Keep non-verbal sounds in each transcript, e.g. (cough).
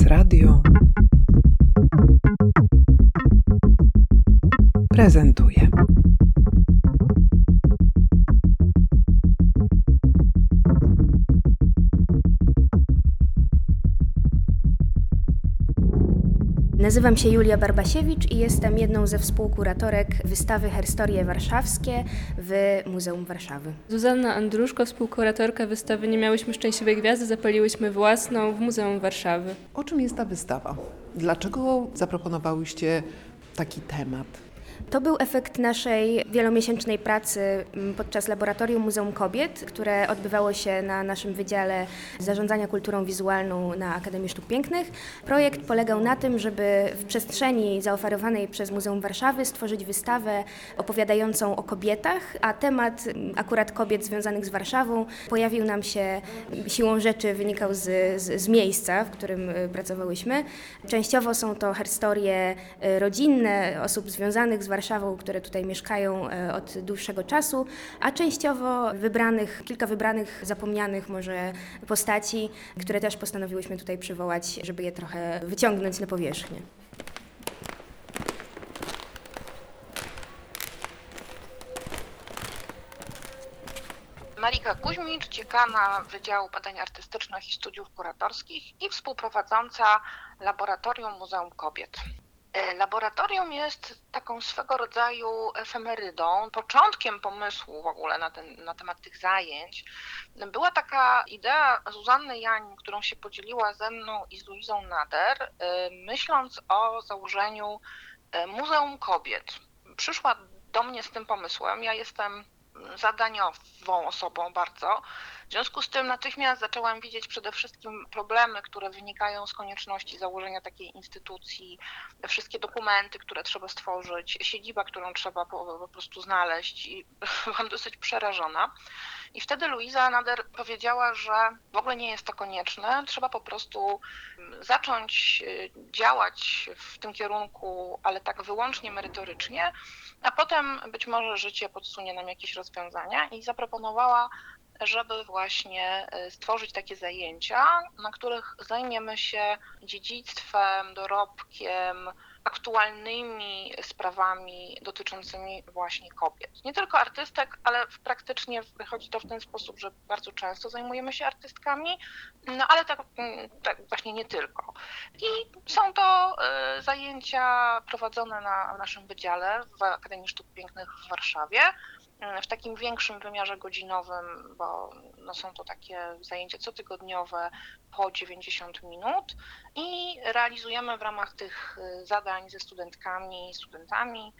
Teraz Radio prezentuje. Nazywam się Julia Barbasiewicz i jestem jedną ze współkuratorek wystawy Herstorie Warszawskie w Muzeum Warszawy. Zuzanna Andruszko, współkuratorka wystawy Nie miałyśmy szczęśliwej gwiazdy, zapaliłyśmy własną w Muzeum Warszawy. O czym jest ta wystawa? Dlaczego zaproponowałyście taki temat? To był efekt naszej wielomiesięcznej pracy mm, podczas laboratorium Muzeum Kobiet, które odbywało się na naszym Wydziale Zarządzania Kulturą Wizualną na Akademii Sztuk Pięknych. Projekt polegał na tym, żeby w przestrzeni zaoferowanej przez Muzeum Warszawy stworzyć wystawę opowiadającą o kobietach, a temat mm, akurat kobiet związanych z Warszawą pojawił nam się siłą rzeczy, wynikał z, z, z miejsca, w którym y, pracowałyśmy. Częściowo są to historie y, rodzinne osób związanych z Warszawą, które tutaj mieszkają e, od dłuższego czasu, a częściowo wybranych, kilka wybranych, zapomnianych może postaci, które też postanowiłyśmy tutaj przywołać, żeby je trochę wyciągnąć na powierzchnię. Marika Kuźmicz, dziekana Wydziału Badań Artystycznych i Studiów Kuratorskich i współprowadząca Laboratorium Muzeum Kobiet. E, Laboratorium jest taką swego rodzaju efemerydą, początkiem pomysłu w ogóle na, ten, na temat tych zajęć. Była taka idea Zuzanny Janin, którą się podzieliła ze mną i z Luizą Nader, e, myśląc o założeniu e, Muzeum Kobiet. Przyszła do mnie z tym pomysłem. Ja jestem zadaniową osobą bardzo. W związku z tym natychmiast zaczęłam widzieć przede wszystkim problemy, które wynikają z konieczności założenia takiej instytucji, wszystkie dokumenty, które trzeba stworzyć, siedziba, którą trzeba po, po prostu znaleźć i (laughs) byłam dosyć przerażona. I wtedy Luiza Nader powiedziała, że w ogóle nie jest to konieczne, trzeba po prostu zacząć y, działać w tym kierunku, ale tak wyłącznie merytorycznie, a potem być może życie podsunie nam jakieś rozwiązania i zaproponowała żeby właśnie y, stworzyć takie zajęcia, na których zajmiemy się dziedzictwem, dorobkiem, aktualnymi sprawami dotyczącymi właśnie kobiet. Nie tylko artystek, ale praktycznie wychodzi to w ten sposób, że bardzo często zajmujemy się artystkami, no ale tak, mm, tak właśnie nie tylko. I są to y, zajęcia prowadzone na naszym wydziale w Akademii Sztuk Pięknych w Warszawie w takim większym wymiarze godzinowym, bo no są to takie zajęcia cotygodniowe po 90 minut i realizujemy w ramach tych y, zadań ze studentkami, studentami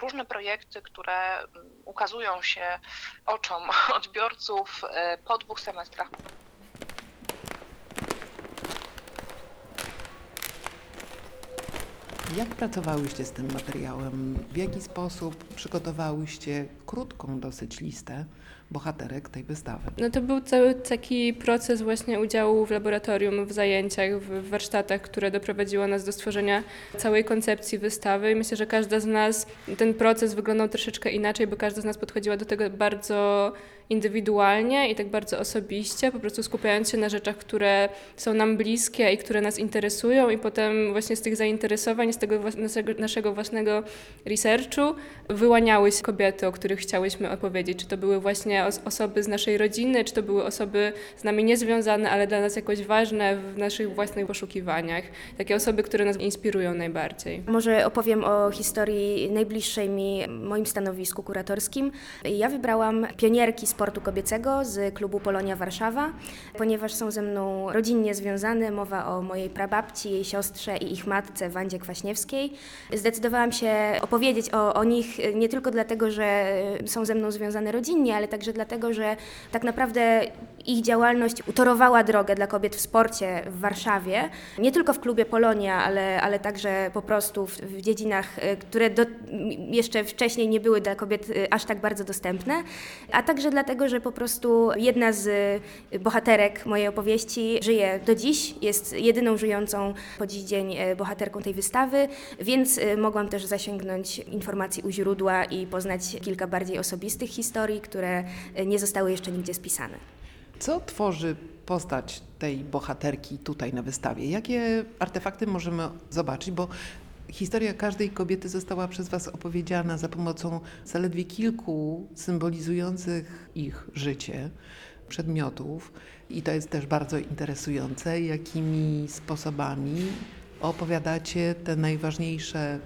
różne projekty, które ukazują się oczom (laughs) odbiorców y, po dwóch semestrach. Jak pracowałyście z tym materiałem? W jaki sposób przygotowałyście krótką dosyć listę bohaterek tej wystawy? No to był cały taki proces właśnie udziału w laboratorium, w zajęciach, w warsztatach, które doprowadziło nas do stworzenia całej koncepcji wystawy myślę, że każda z nas, ten proces wyglądał troszeczkę inaczej, bo każda z nas podchodziła do tego bardzo indywidualnie i tak bardzo osobiście, po prostu skupiając się na rzeczach, które są nam bliskie i które nas interesują i potem właśnie z tych zainteresowań, z tego naszego, naszego własnego researchu wyłaniały się kobiety, o których chciałyśmy opowiedzieć. Czy to były właśnie osoby z naszej rodziny, czy to były osoby z nami niezwiązane, ale dla nas jakoś ważne w naszych własnych poszukiwaniach. Takie osoby, które nas inspirują najbardziej. Może opowiem o historii najbliższej mi, moim stanowisku kuratorskim. Ja wybrałam pionierki sportu kobiecego z klubu Polonia Warszawa, ponieważ są ze mną rodzinnie związane. Mowa o mojej prababci, jej siostrze i ich matce Wandzie Kwaśniewskiej. Zdecydowałam się opowiedzieć o, o nich nie tylko dlatego, że są ze mną związane rodzinnie, ale także dlatego, że tak naprawdę ich działalność utorowała drogę dla kobiet w sporcie w Warszawie. Nie tylko w klubie Polonia, ale, ale także po prostu w, w dziedzinach, które do, jeszcze wcześniej nie były dla kobiet aż tak bardzo dostępne, a także dlatego, że po prostu jedna z bohaterek mojej opowieści żyje do dziś, jest jedyną żyjącą po dziś dzień bohaterką tej wystawy, więc mogłam też zasięgnąć informacji u źródła i poznać kilka bardziej osobistych historii, które nie zostały jeszcze nigdzie spisane. Co tworzy postać tej bohaterki tutaj na wystawie? Jakie artefakty możemy zobaczyć? Bo historia każdej kobiety została przez Was opowiedziana za pomocą zaledwie kilku symbolizujących ich życie przedmiotów. I to jest też bardzo interesujące, jakimi sposobami opowiadacie te najważniejsze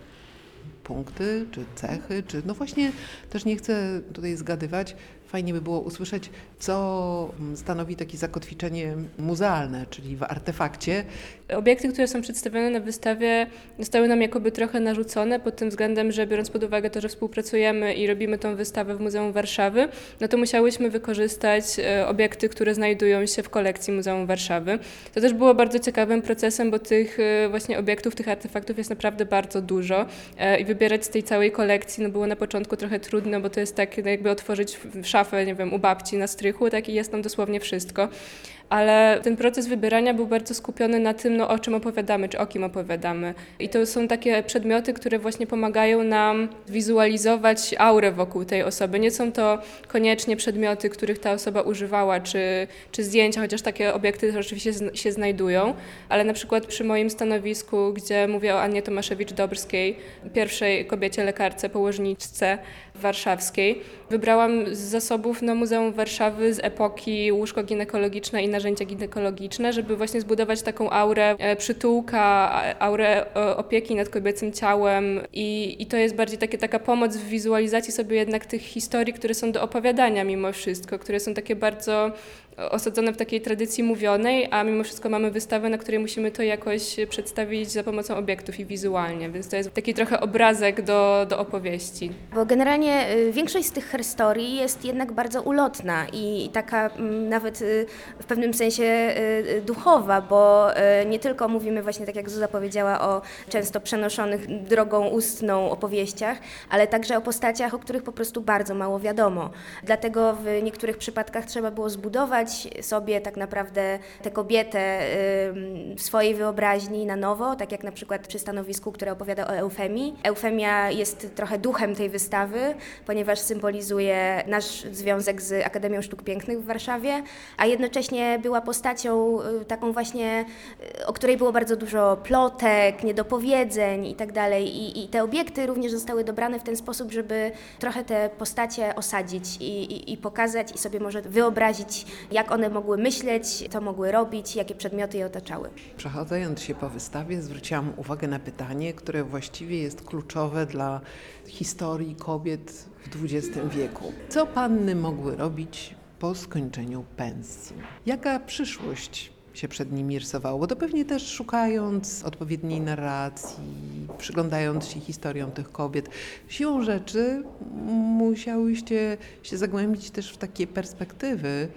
punkty, czy cechy, czy no właśnie też nie chcę tutaj zgadywać. Fajnie by było usłyszeć, co stanowi takie zakotwiczenie muzealne, czyli w artefakcie. Obiekty, które są przedstawione na wystawie, zostały nam jakoby trochę narzucone pod tym względem, że biorąc pod uwagę to, że współpracujemy i robimy tą wystawę w Muzeum Warszawy, no to musiałyśmy wykorzystać e, obiekty, które znajdują się w kolekcji Muzeum Warszawy. To też było bardzo ciekawym procesem, bo tych e, właśnie obiektów, tych artefaktów jest naprawdę bardzo dużo e, i wybierać z tej całej kolekcji no było na początku trochę trudno, bo to jest tak no jakby otworzyć szafę, nie wiem, u babci na strychu, tak i jest tam dosłownie wszystko ale ten proces wybierania był bardzo skupiony na tym, no, o czym opowiadamy, czy o kim opowiadamy. I to są takie przedmioty, które właśnie pomagają nam wizualizować aurę wokół tej osoby. Nie są to koniecznie przedmioty, których ta osoba używała, czy, czy zdjęcia, chociaż takie obiekty też oczywiście się znajdują, ale na przykład przy moim stanowisku, gdzie mówię o Annie Tomaszewicz-Dobrskiej, pierwszej kobiecie lekarce, położniczce warszawskiej, wybrałam z zasobów no, Muzeum Warszawy z epoki łóżko ginekologiczne i narzędzia ginekologiczne, żeby właśnie zbudować taką aurę e, przytułka, aurę e, opieki nad kobiecym ciałem. I, i to jest bardziej takie, taka pomoc w wizualizacji sobie jednak tych historii, które są do opowiadania mimo wszystko, które są takie bardzo osadzone w takiej tradycji mówionej, a mimo wszystko mamy wystawę, na której musimy to jakoś przedstawić za pomocą obiektów i wizualnie, więc to jest taki trochę obrazek do, do opowieści. Bo generalnie y, większość z tych historii jest jednak bardzo ulotna i taka mm, nawet y, w pewnym sensie y, duchowa, bo nie tylko mówimy właśnie, tak jak Zuza powiedziała, o często przenoszonych drogą ustną opowieściach, ale także o postaciach, o których po prostu bardzo mało wiadomo. Dlatego w niektórych przypadkach trzeba było zbudować sobie tak naprawdę tę kobietę w swojej wyobraźni na nowo, tak jak na przykład przy stanowisku, które opowiada o eufemii. Eufemia jest trochę duchem tej wystawy, ponieważ symbolizuje nasz związek z Akademią Sztuk Pięknych w Warszawie, a jednocześnie była postacią y, taką właśnie, y, o której było bardzo dużo plotek, niedopowiedzeń i tak dalej. I te obiekty również zostały dobrane w ten sposób, żeby trochę te postacie osadzić i, i, i pokazać i sobie może wyobrazić, jak one mogły myśleć, co mogły robić, jakie przedmioty je otaczały. Przechodząc się po wystawie, zwróciłam uwagę na pytanie, które właściwie jest kluczowe dla historii kobiet w XX wieku. Co panny mogły robić po skończeniu pensji? Jaka przyszłość się przed nimi rysowało, bo to pewnie też szukając odpowiedniej narracji, przyglądając się historiom tych kobiet, siłą rzeczy musiałyście się zagłębić też w takie perspektywy,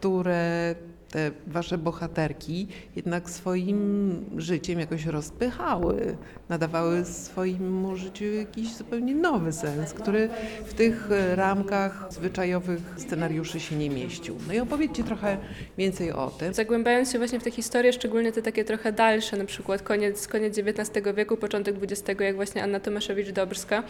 które te wasze bohaterki jednak swoim życiem jakoś rozpychały, nadawały swojemu życiu jakiś zupełnie nowy sens, który w tych ramkach zwyczajowych scenariuszy się nie mieścił. No i opowiedzcie trochę więcej o tym. Zagłębiając się właśnie w te historie, szczególnie te takie trochę dalsze, na przykład koniec, koniec XIX wieku, początek XX, jak właśnie Anna Tomaszewicz-Dobrska,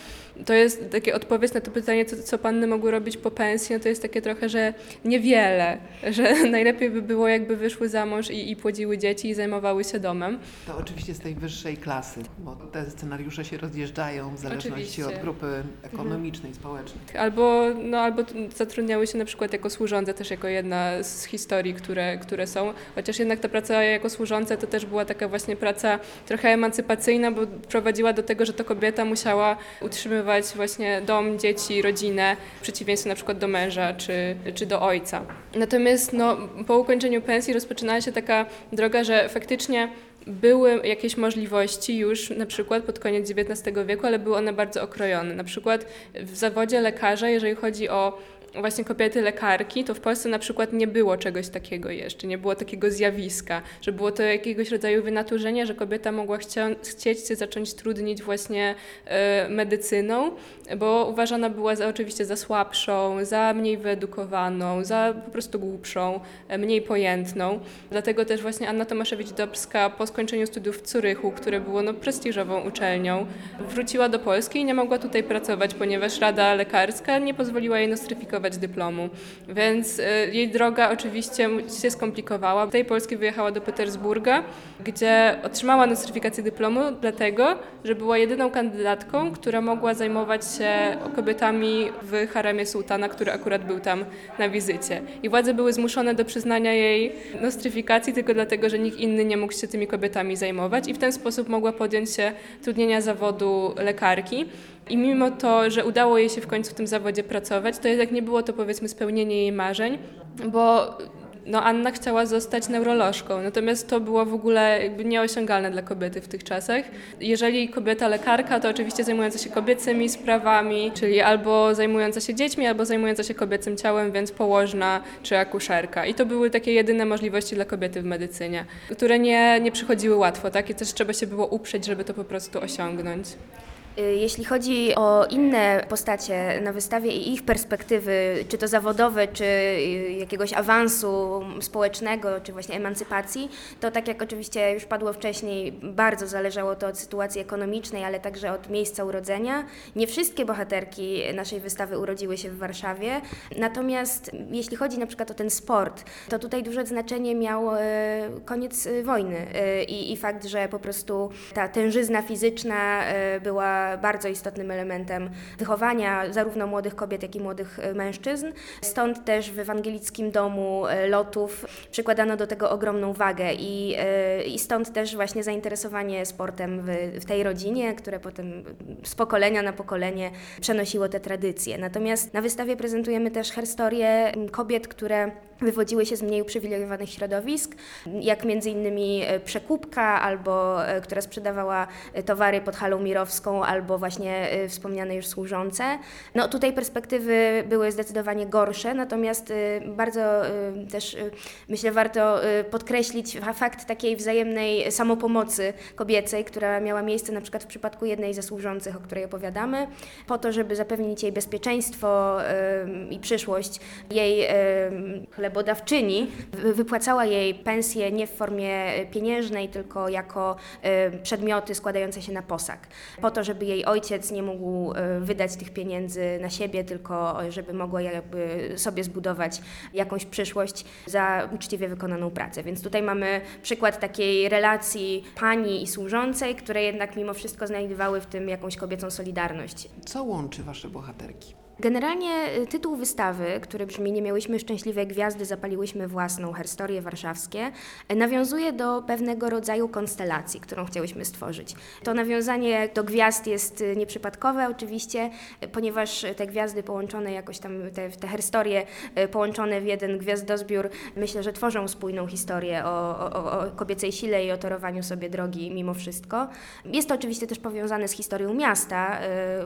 to jest takie odpowiedź na to pytanie, co, co panny mogły robić po pensji, no to jest takie trochę, że niewiele, że (laughs) najlepiej by było, jakby wyszły za mąż i, i płodziły dzieci i zajmowały się domem. To oczywiście z tej wyższej klasy, bo te scenariusze się rozjeżdżają w zależności Oczywiście. od grupy ekonomicznej, społecznej. Albo, no, albo zatrudniały się na przykład jako służące, też jako jedna z historii, które, które są. Chociaż jednak ta praca jako służące to też była taka właśnie praca trochę emancypacyjna, bo prowadziła do tego, że to kobieta musiała utrzymywać właśnie dom, dzieci, rodzinę, w przeciwieństwie na przykład do męża czy, czy do ojca. Natomiast no, po ukończeniu pensji rozpoczynała się taka droga, że faktycznie były jakieś możliwości już na przykład pod koniec XIX wieku, ale były one bardzo okrojone. Na przykład w zawodzie lekarza, jeżeli chodzi o właśnie kobiety lekarki, to w Polsce na przykład nie było czegoś takiego jeszcze, nie było takiego zjawiska, że było to jakiegoś rodzaju wynaturzenie, że kobieta mogła chcia, chcieć się zacząć trudnić właśnie y, medycyną, bo uważana była za, oczywiście za słabszą, za mniej wyedukowaną, za po prostu głupszą, e, mniej pojętną. Dlatego też właśnie Anna Tomaszewicz-Dobrska po skończeniu studiów w Curychu, które było no, prestiżową uczelnią, wróciła do Polski i nie mogła tutaj pracować, ponieważ Rada Lekarska nie pozwoliła jej nostryfikować notyfikować dyplomu. Więc y, jej droga oczywiście się skomplikowała. Z tej Polski wyjechała do Petersburga, gdzie otrzymała notyfikację dyplomu dlatego, że była jedyną kandydatką, która mogła zajmować się kobietami w haremie sułtana, który akurat był tam na wizycie. I władze były zmuszone do przyznania jej nostryfikacji tylko dlatego, że nikt inny nie mógł się tymi kobietami zajmować i w ten sposób mogła podjąć się trudnienia zawodu lekarki. I mimo to, że udało jej się w końcu w tym zawodzie pracować, to jednak nie było to powiedzmy spełnienie jej marzeń, bo no, Anna chciała zostać neurolożką, natomiast to było w ogóle nieosiągalne dla kobiety w tych czasach. Jeżeli kobieta lekarka, to oczywiście zajmująca się kobiecymi sprawami, czyli albo zajmująca się dziećmi, albo zajmująca się kobiecym ciałem, więc położna czy akuszerka. I to były takie jedyne możliwości dla kobiety w medycynie, które nie, nie przychodziły łatwo, tak? I też trzeba się było uprzeć, żeby to po prostu osiągnąć. Y, Jeśli chodzi o inne postacie na wystawie i ich perspektywy, czy to zawodowe, czy y, jakiegoś awansu społecznego, czy właśnie emancypacji, to tak jak oczywiście już padło wcześniej, bardzo zależało to od sytuacji ekonomicznej, ale także od miejsca urodzenia. Nie wszystkie bohaterki naszej wystawy urodziły się w Warszawie, natomiast jeśli chodzi na przykład o ten sport, to tutaj duże znaczenie miał y, koniec wojny i, i fakt, że po prostu ta tężyzna fizyczna y, bardzo istotnym elementem wychowania zarówno młodych kobiet, jak i młodych y, mężczyzn. Stąd też w ewangelickim domu y, lotów przykładano do tego ogromną wagę i, y, i stąd też właśnie zainteresowanie sportem w, w tej rodzinie, które potem z pokolenia na pokolenie przenosiło te tradycje. Natomiast na wystawie prezentujemy też historię kobiet, które wywodziły się z mniej uprzywilejowanych środowisk, jak między innymi e, przekupka, albo e, która sprzedawała e, towary pod halą mirowską, albo właśnie e, wspomniane już służące. No tutaj perspektywy były zdecydowanie gorsze, natomiast e, bardzo e, też myślę warto podkreślić fa- fakt takiej wzajemnej samopomocy kobiecej, która miała miejsce na przykład w przypadku jednej ze służących, o której opowiadamy, po to, żeby zapewnić jej bezpieczeństwo i przyszłość, jej chlebodawczyni wy- wypłacała jej pensję nie w formie pieniężnej, tylko jako przedmioty składające się na posag. Po to, żeby jej ojciec nie mógł e, wydać tych pieniędzy na siebie, tylko żeby mogła jakby sobie zbudować jakąś przyszłość za uczciwie wykonaną pracę. Więc tutaj mamy przykład takiej relacji pani i służącej, które jednak mimo wszystko znajdowały w tym jakąś kobiecą solidarność. Co łączy wasze bohaterki? Generalnie y, tytuł wystawy, który brzmi Nie miałyśmy szczęśliwej gwiazdy, zapaliłyśmy własną historię warszawskie, y, nawiązuje do pewnego rodzaju konstelacji, którą chciałyśmy stworzyć. To nawiązanie do gwiazd jest y, nieprzypadkowe oczywiście, ponieważ te gwiazdy połączone jakoś tam, te, te historie y, połączone w jeden gwiazdozbiór, myślę, że tworzą spójną historię o, o, o kobiecej sile i o torowaniu sobie drogi mimo wszystko. Jest to oczywiście też powiązane z historią miasta,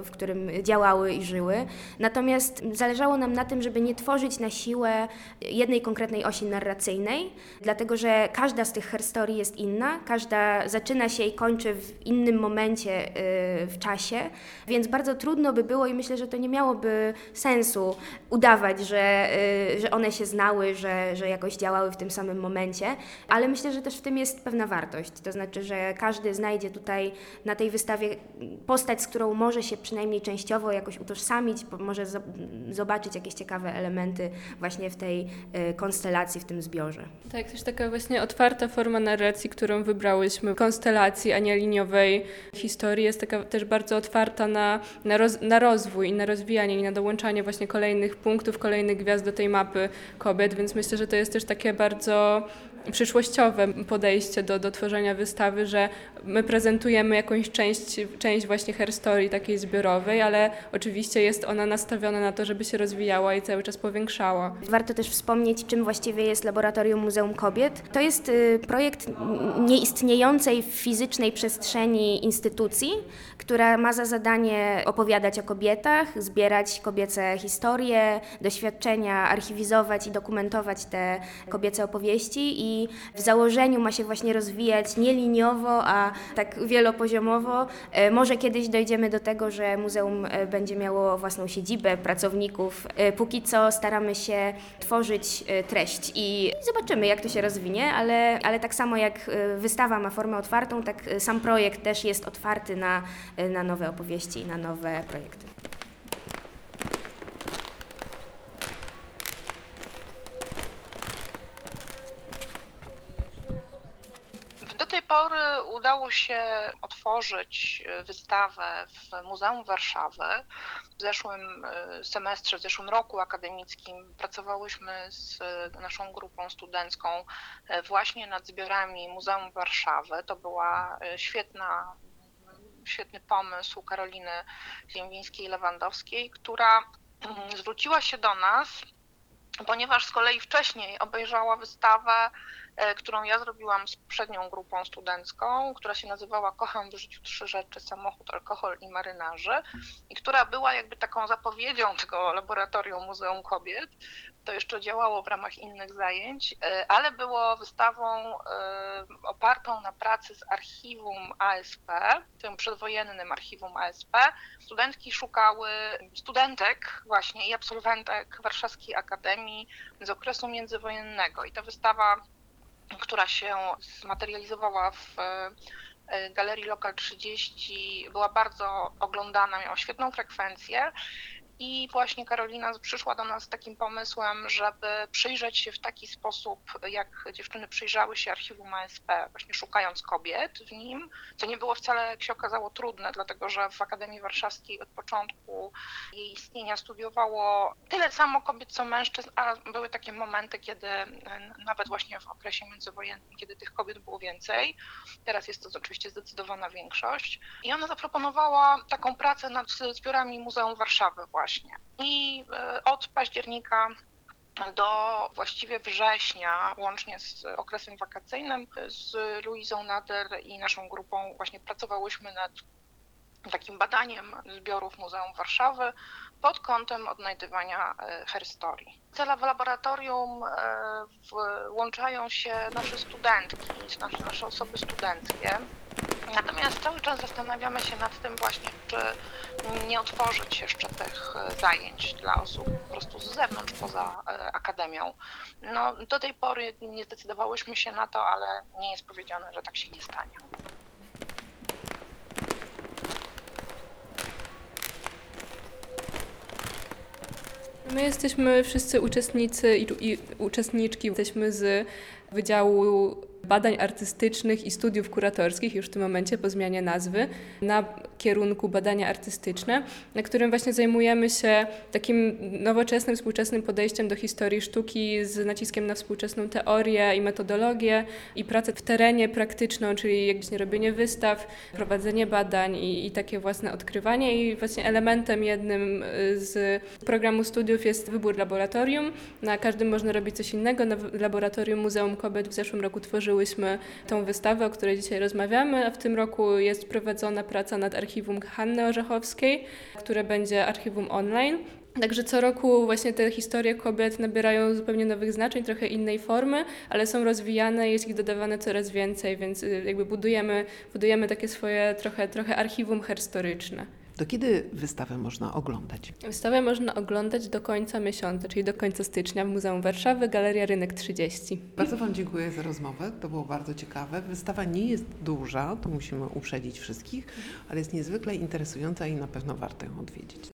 w którym działały i żyły. Natomiast zależało nam na tym, żeby nie tworzyć na siłę jednej konkretnej osi narracyjnej, dlatego że każda z tych historii jest inna, każda zaczyna się i kończy w innym momencie y, w czasie, więc bardzo trudno by było i myślę, że to nie miałoby sensu udawać, że, y, że one się znały, że, że jakoś działały w tym samym momencie, ale myślę, że też w tym jest pewna wartość. To znaczy, że każdy znajdzie tutaj na tej wystawie postać, z którą może się przynajmniej częściowo jakoś utożsamić, bo może zo- zobaczyć jakieś ciekawe elementy właśnie w tej y, konstelacji, w tym zbiorze. Tak, też taka właśnie otwarta forma narracji, którą wybrałyśmy, konstelacji, a nie liniowej historii, jest taka też bardzo otwarta na, na, roz, na rozwój i na rozwijanie i na dołączanie właśnie kolejnych punktów, kolejnych gwiazd do tej mapy kobiet, więc myślę, że to jest też takie bardzo przyszłościowe podejście do, do tworzenia wystawy, że my prezentujemy jakąś część, część właśnie herstorii takiej zbiorowej, ale oczywiście jest ona nastawiona na to, żeby się rozwijała i cały czas powiększała. Warto też wspomnieć, czym właściwie jest Laboratorium Muzeum Kobiet. To jest y, projekt nieistniejącej w fizycznej przestrzeni instytucji, która ma za zadanie opowiadać o kobietach, zbierać kobiece historie, doświadczenia, archiwizować i dokumentować te kobiece opowieści i w założeniu ma się właśnie rozwijać nie liniowo, a tak wielopoziomowo. E, Może kiedyś dojdziemy do tego, że muzeum e, będzie miało własną siedzibę, pracowników. E, Póki co staramy się tworzyć treść i zobaczymy, jak to się rozwinie, ale, ale tak samo jak wystawa ma formę otwartą, tak sam projekt też jest otwarty na, na nowe opowieści i na nowe projekty. Się otworzyć e, wystawę w Muzeum Warszawy. W zeszłym e, semestrze, w zeszłym roku akademickim pracowałyśmy z e, naszą grupą studencką właśnie nad zbiorami Muzeum Warszawy. To była świetna, świetny pomysł Karoliny Ziembińskiej-Lewandowskiej, która mm, zwróciła się do nas, ponieważ z kolei wcześniej obejrzała wystawę, którą ja zrobiłam z poprzednią grupą studencką, która się nazywała Kocham w życiu trzy rzeczy, samochód, alkohol i marynarzy i która była jakby taką zapowiedzią tego laboratorium Muzeum Kobiet. To jeszcze działało w ramach innych zajęć, e, ale było wystawą e, opartą na pracy z archiwum ASP, tym przedwojennym archiwum ASP. Studentki szukały studentek właśnie i absolwentek Warszawskiej Akademii z okresu międzywojennego i ta wystawa, która się zmaterializowała w e, Galerii Lokal 30 była bardzo oglądana, miała świetną frekwencję i właśnie Karolina przyszła do nas z takim pomysłem, żeby przyjrzeć się w taki sposób, jak dziewczyny przyjrzały się archiwum ASP, właśnie szukając kobiet w nim, co nie było wcale, jak się okazało, trudne, dlatego że w Akademii Warszawskiej od początku jej istnienia studiowało tyle samo kobiet, co mężczyzn, a były takie momenty, kiedy nawet właśnie w okresie międzywojennym, kiedy tych kobiet było więcej. Teraz jest to oczywiście zdecydowana większość. I ona zaproponowała taką pracę nad zbiorami Muzeum Warszawy właśnie. I e, od października do właściwie września, łącznie z okresem wakacyjnym, z Luizą Nader i naszą grupą właśnie pracowałyśmy nad takim badaniem zbiorów Muzeum Warszawy pod kątem odnajdywania e, herstorii. Cele w laboratorium e, włączają się nasze studentki, nasze, nasze osoby studenckie. Natomiast cały czas zastanawiamy się nad tym właśnie, czy nie otworzyć jeszcze tych e, zajęć dla osób po prostu z zewnątrz, poza e, akademią. No, do tej pory nie zdecydowałyśmy się na to, ale nie jest powiedziane, że tak się nie stanie. My jesteśmy wszyscy uczestnicy i, i uczestniczki, jesteśmy z Wydziału Badań Artystycznych i Studiów Kuratorskich, już w tym momencie po zmianie nazwy, na kierunku badania artystyczne, na którym właśnie zajmujemy się takim nowoczesnym, współczesnym podejściem do historii sztuki z naciskiem na współczesną teorię i metodologię i pracę w terenie praktyczną, czyli jakieś robienie wystaw, prowadzenie badań i, i takie własne odkrywanie. I właśnie elementem jednym y, z programu studiów jest wybór laboratorium. Na każdym można robić coś innego. Na laboratorium Muzeum Kobiet w zeszłym roku tworzyłyśmy tą wystawę, o której dzisiaj rozmawiamy, w tym roku jest prowadzona praca nad archiwum Hanny Orzechowskiej, które będzie archiwum online. Także co roku właśnie te historie kobiet nabierają zupełnie nowych znaczeń, trochę innej formy, ale są rozwijane, jest ich dodawane coraz więcej, więc y, jakby budujemy, budujemy takie swoje trochę, trochę archiwum herstoryczne. Do kiedy wystawę można oglądać? Wystawę można oglądać do końca miesiąca, czyli do końca stycznia w Muzeum Warszawy, Galeria Rynek 30. Bardzo Wam dziękuję za rozmowę, to było bardzo ciekawe. Wystawa nie jest duża, to musimy uprzedzić wszystkich, ale jest niezwykle interesująca i na pewno warto ją odwiedzić.